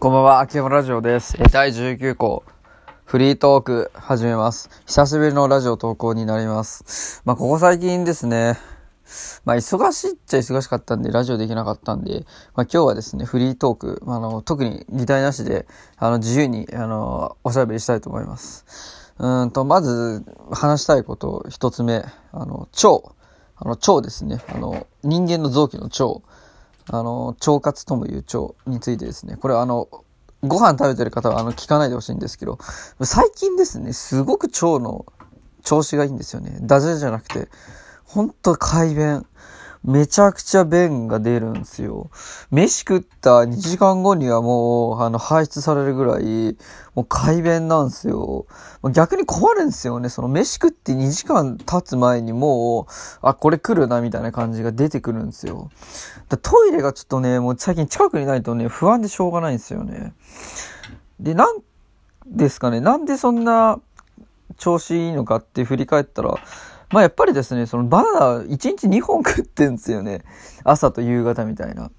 こんばんは、秋山ラジオです。第19項、フリートーク始めます。久しぶりのラジオ投稿になります。まあ、ここ最近ですね、まあ、忙しいっちゃ忙しかったんで、ラジオできなかったんで、まあ、今日はですね、フリートーク、あの、特に議題なしで、あの、自由に、あの、おしゃべりしたいと思います。うんと、まず、話したいこと、一つ目、あの、腸。あの、腸ですね。あの、人間の臓器の腸。あの、腸活ともいう腸についてですね、これはあの、ご飯食べてる方はあの、聞かないでほしいんですけど、最近ですね、すごく腸の調子がいいんですよね。ダジャレじゃなくて、ほんと快便。めちゃくちゃ便が出るんですよ。飯食った2時間後にはもう、あの、排出されるぐらい、もう快便なんですよ。逆に困るんですよね。その飯食って2時間経つ前にもう、あ、これ来るなみたいな感じが出てくるんですよ。トイレがちょっとね、もう最近近くにないとね、不安でしょうがないんですよね。で、なんですかね、なんでそんな調子いいのかって振り返ったら、まあやっぱりですね、そのバナナ1日2本食ってんですよね。朝と夕方みたいな。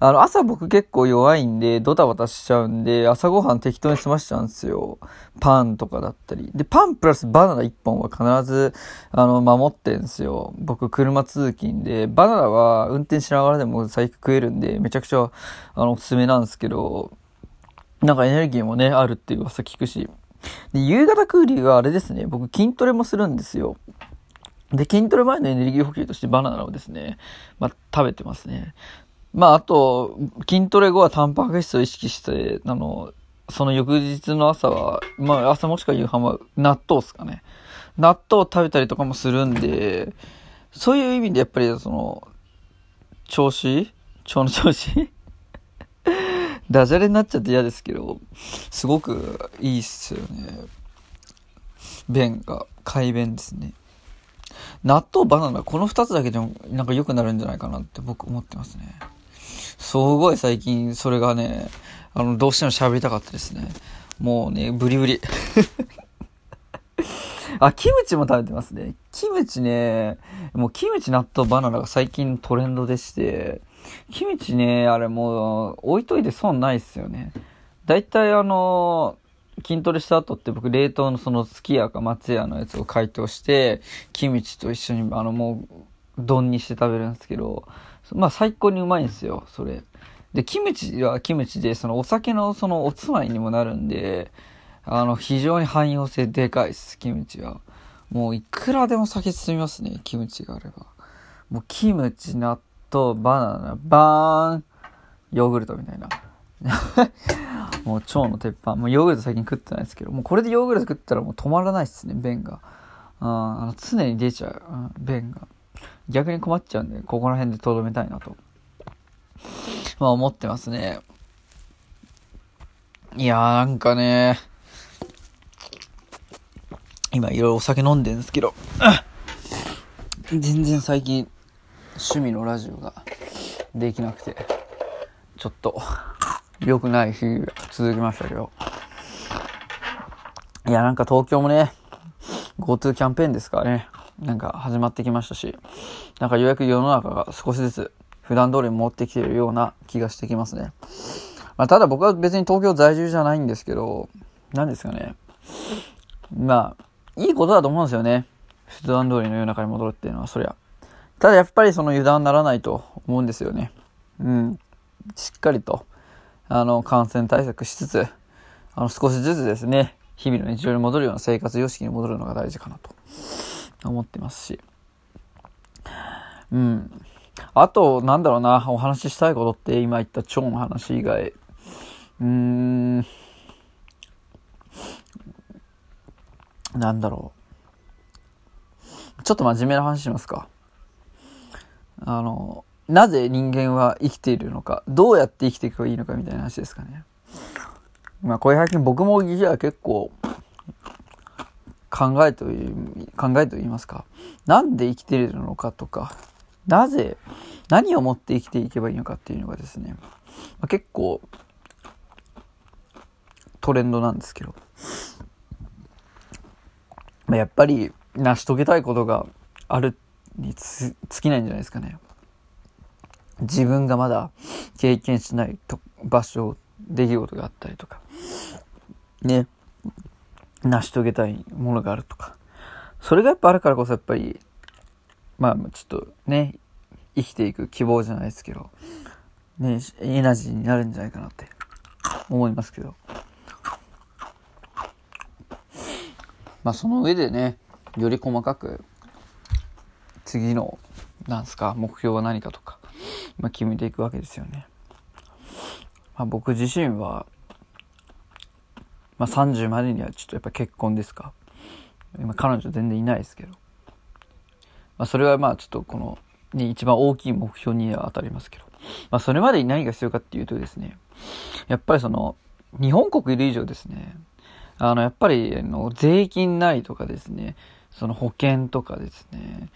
あの、朝僕結構弱いんで、ドタバタしちゃうんで、朝ごはん適当に済ましちゃうんですよ。パンとかだったり。で、パンプラスバナナ1本は必ず、あの、守ってんですよ。僕、車通勤で、バナナは運転しながらでも最悪食えるんで、めちゃくちゃ、あの、おすすめなんですけど、なんかエネルギーもね、あるっていう噂聞くし。で、夕方クーリーがあれですね、僕筋トレもするんですよ。で、筋トレ前のエネルギー補給としてバナナをですね、まあ、食べてますね。まあ、あと、筋トレ後はタンパク質を意識して、あの、その翌日の朝は、まあ、朝もしくは夕飯は納豆ですかね。納豆を食べたりとかもするんで、そういう意味でやっぱりその、調子？腸の調子？ダジャレになっちゃって嫌ですけど、すごくいいっすよね。便が、快便ですね。納豆、バナナ、この二つだけでもなんか良くなるんじゃないかなって僕思ってますね。すごい最近それがね、あの、どうしても喋りたかったですね。もうね、ブリブリ。あ、キムチも食べてますね。キムチね、もうキムチ、納豆、バナナが最近トレンドでして、キムチね、あれもう置いといて損ないっすよね。だいたいあの筋トレした後って僕冷凍のそのすき家か松屋のやつを解凍して、キムチと一緒にあのもう丼にして食べるんですけど、まあ最高にうまいんですよ、それ。で、キムチはキムチで、そのお酒のそのおつまみにもなるんで、あの、非常に汎用性でかいです、キムチは。もういくらでも酒進みますね、キムチがあれば。もうキムチ、納豆、バナナ、バーン、ヨーグルトみたいな。もう腸の鉄板。もうヨーグルト最近食ってないですけど、もうこれでヨーグルト食ったらもう止まらないっすね、便が。ああの常に出ちゃう、便が。逆に困っちゃうんで、ここら辺でとどめたいなと。まあ思ってますね。いやーなんかね、今いろいろお酒飲んでんですけど、全然最近趣味のラジオができなくて、ちょっと良くない日が続きましたけど。いや、なんか東京もね、GoTo キャンペーンですからね、なんか始まってきましたし、なんかようやく世の中が少しずつ普段通りに持ってきてるような気がしてきますね。まあ、ただ僕は別に東京在住じゃないんですけど、何ですかね。まあ、いいことだと思うんですよね。普段通りの世の中に戻るっていうのは、そりゃ。ただやっぱりその油断ならないと思うんですよね。うん。しっかりと、あの、感染対策しつつ、あの、少しずつですね、日々の日常に戻るような生活様式に戻るのが大事かなと思ってますし。うん。あと、なんだろうな、お話ししたいことって今言った腸の話以外、うーん、なんだろう。ちょっと真面目な話しますか。あの、なぜ人間は生きているのか、どうやって生きていけばいいのかみたいな話ですかね。まあ、これ最近僕も実は結構、考えという、考えと言いますか。なんで生きているのかとか、なぜ、何をもって生きていけばいいのかっていうのがですね、まあ、結構、トレンドなんですけど、まあ、やっぱり成し遂げたいことがあるにつ尽きないんじゃないですかね。自分がまだ経験しないと場所出来事があったりとか、ね、成し遂げたいものがあるとか、それがやっぱあるからこそやっぱり、まあちょっとね、生きていく希望じゃないですけど、ね、エナジーになるんじゃないかなって思いますけど。まあその上でね、より細かく、次の、なんすか、目標は何かとか、まあ決めていくわけですよね。まあ僕自身は、まあ30までにはちょっとやっぱ結婚ですか？今彼女全然いないですけど。まあそれはまあちょっとこの、ね、一番大きい目標には当たりますけど。まあそれまでに何が必要かっていうとですね、やっぱりその、日本国いる以上ですね、あの、やっぱり、あの、税金ないとかですね、その保険とかですね、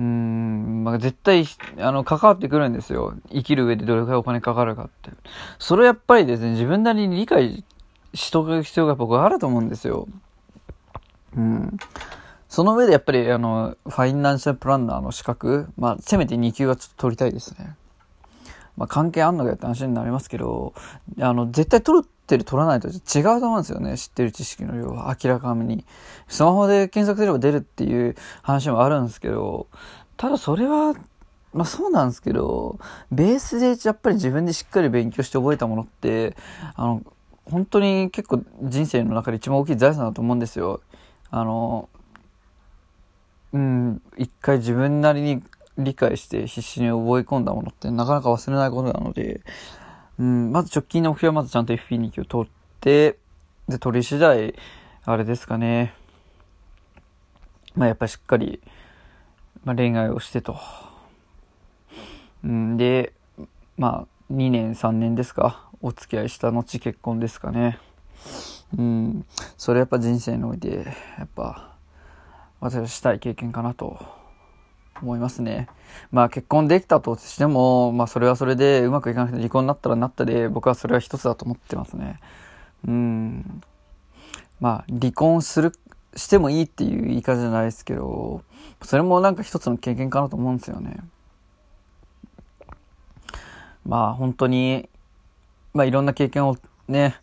うん、まあ、絶対、あの、関わってくるんですよ。生きる上でどれくらいお金かかるかって。それやっぱりですね、自分なりに理解しとく必要が僕はあると思うんですよ。うん。その上でやっぱり、あの、ファイナンシャルプランナーの資格、まあ、せめて2級はちょっと取りたいですね。まあ、関係あんのかよって話になりますけど、あの、絶対取るってる取らないと違うと思うんですよね。知ってる知識の量は明らかに。スマホで検索すれば出るっていう話もあるんですけど、ただそれは、まあそうなんですけど、ベースでやっぱり自分でしっかり勉強して覚えたものって、あの、本当に結構人生の中で一番大きい財産だと思うんですよ。あの、うん、一回自分なりに理解して必死に覚え込んだものってなかなか忘れないことなので、うん、まず直近の目標はまずちゃんと FP2 級を取って、で、取り次第、あれですかね。まあやっぱりしっかり、まあ恋愛をしてと。うん、で、まあ2年3年ですか。お付き合いした後結婚ですかね。うん、それやっぱ人生において、やっぱ、私はしたい経験かなと思いますね。まあ結婚できたとしても、まあそれはそれでうまくいかなくて離婚になったらなったで、僕はそれは一つだと思ってますね。うん。まあ離婚する、してもいいっていう言い方じゃないですけど、それもなんか一つの経験かなと思うんですよね。まあ本当に、まあいろんな経験をね、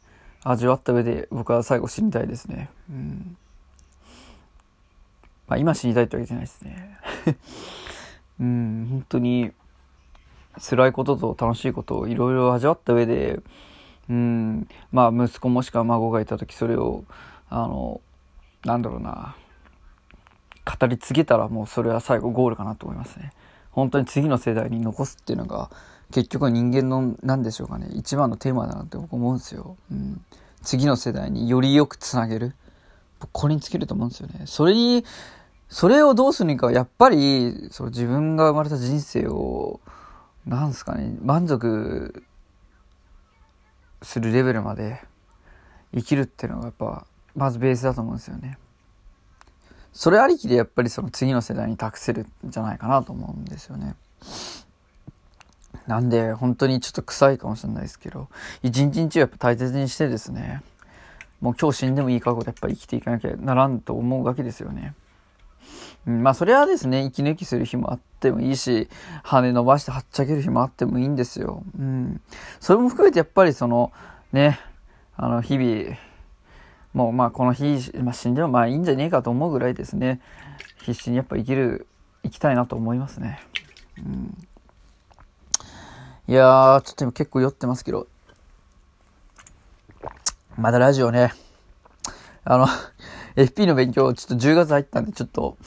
味わった上で僕は最後死にたいですね。うんまあ、今死にたいってわけじゃないですね。うん、本当に辛いことと楽しいことをいろいろ味わった上で、うん、まあ息子もしくは孫がいた時それを、あの、なんだろうな、語り継げたらもうそれは最後ゴールかなと思いますね。本当に次の世代に残すっていうのが結局は人間の何でしょうかね一番のテーマだなって僕思うんですよ。うん、次の世代によりよくつなげる。これに尽きると思うんですよね。それにそれをどうするにか、やっぱり、その自分が生まれた人生を、なんすかね、満足するレベルまで生きるっていうのがやっぱ、まずベースだと思うんですよね。それありきでやっぱりその次の世代に託せるんじゃないかなと思うんですよね。なんで、本当にちょっと臭いかもしれないですけど、一日一日をやっぱ大切にしてですね、もう今日死んでもいい覚悟でやっぱ生きていかなきゃならんと思うわけですよね。まあそれはですね、息抜きする日もあってもいいし、羽伸ばしてはっちゃける日もあってもいいんですよ。うん。それも含めてやっぱりその、ね、あの、日々、もうまあこの日、まあ、死んでもまあいいんじゃねえかと思うぐらいですね、必死にやっぱ生きる、生きたいなと思いますね。うん。いやー、ちょっと今結構酔ってますけど、まだラジオね、あの FP の勉強、ちょっと10月入ったんで、ちょっと、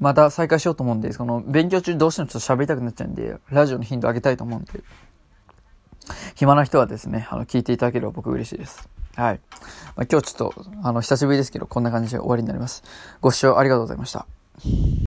また再開しようと思うんで、す。この、勉強中どうしてもちょっと喋りたくなっちゃうんで、ラジオの頻度上げたいと思うんで、暇な人はですね、あの、聞いていただければ僕嬉しいです。はい。まあ、今日ちょっと、あの、久しぶりですけど、こんな感じで終わりになります。ご視聴ありがとうございました。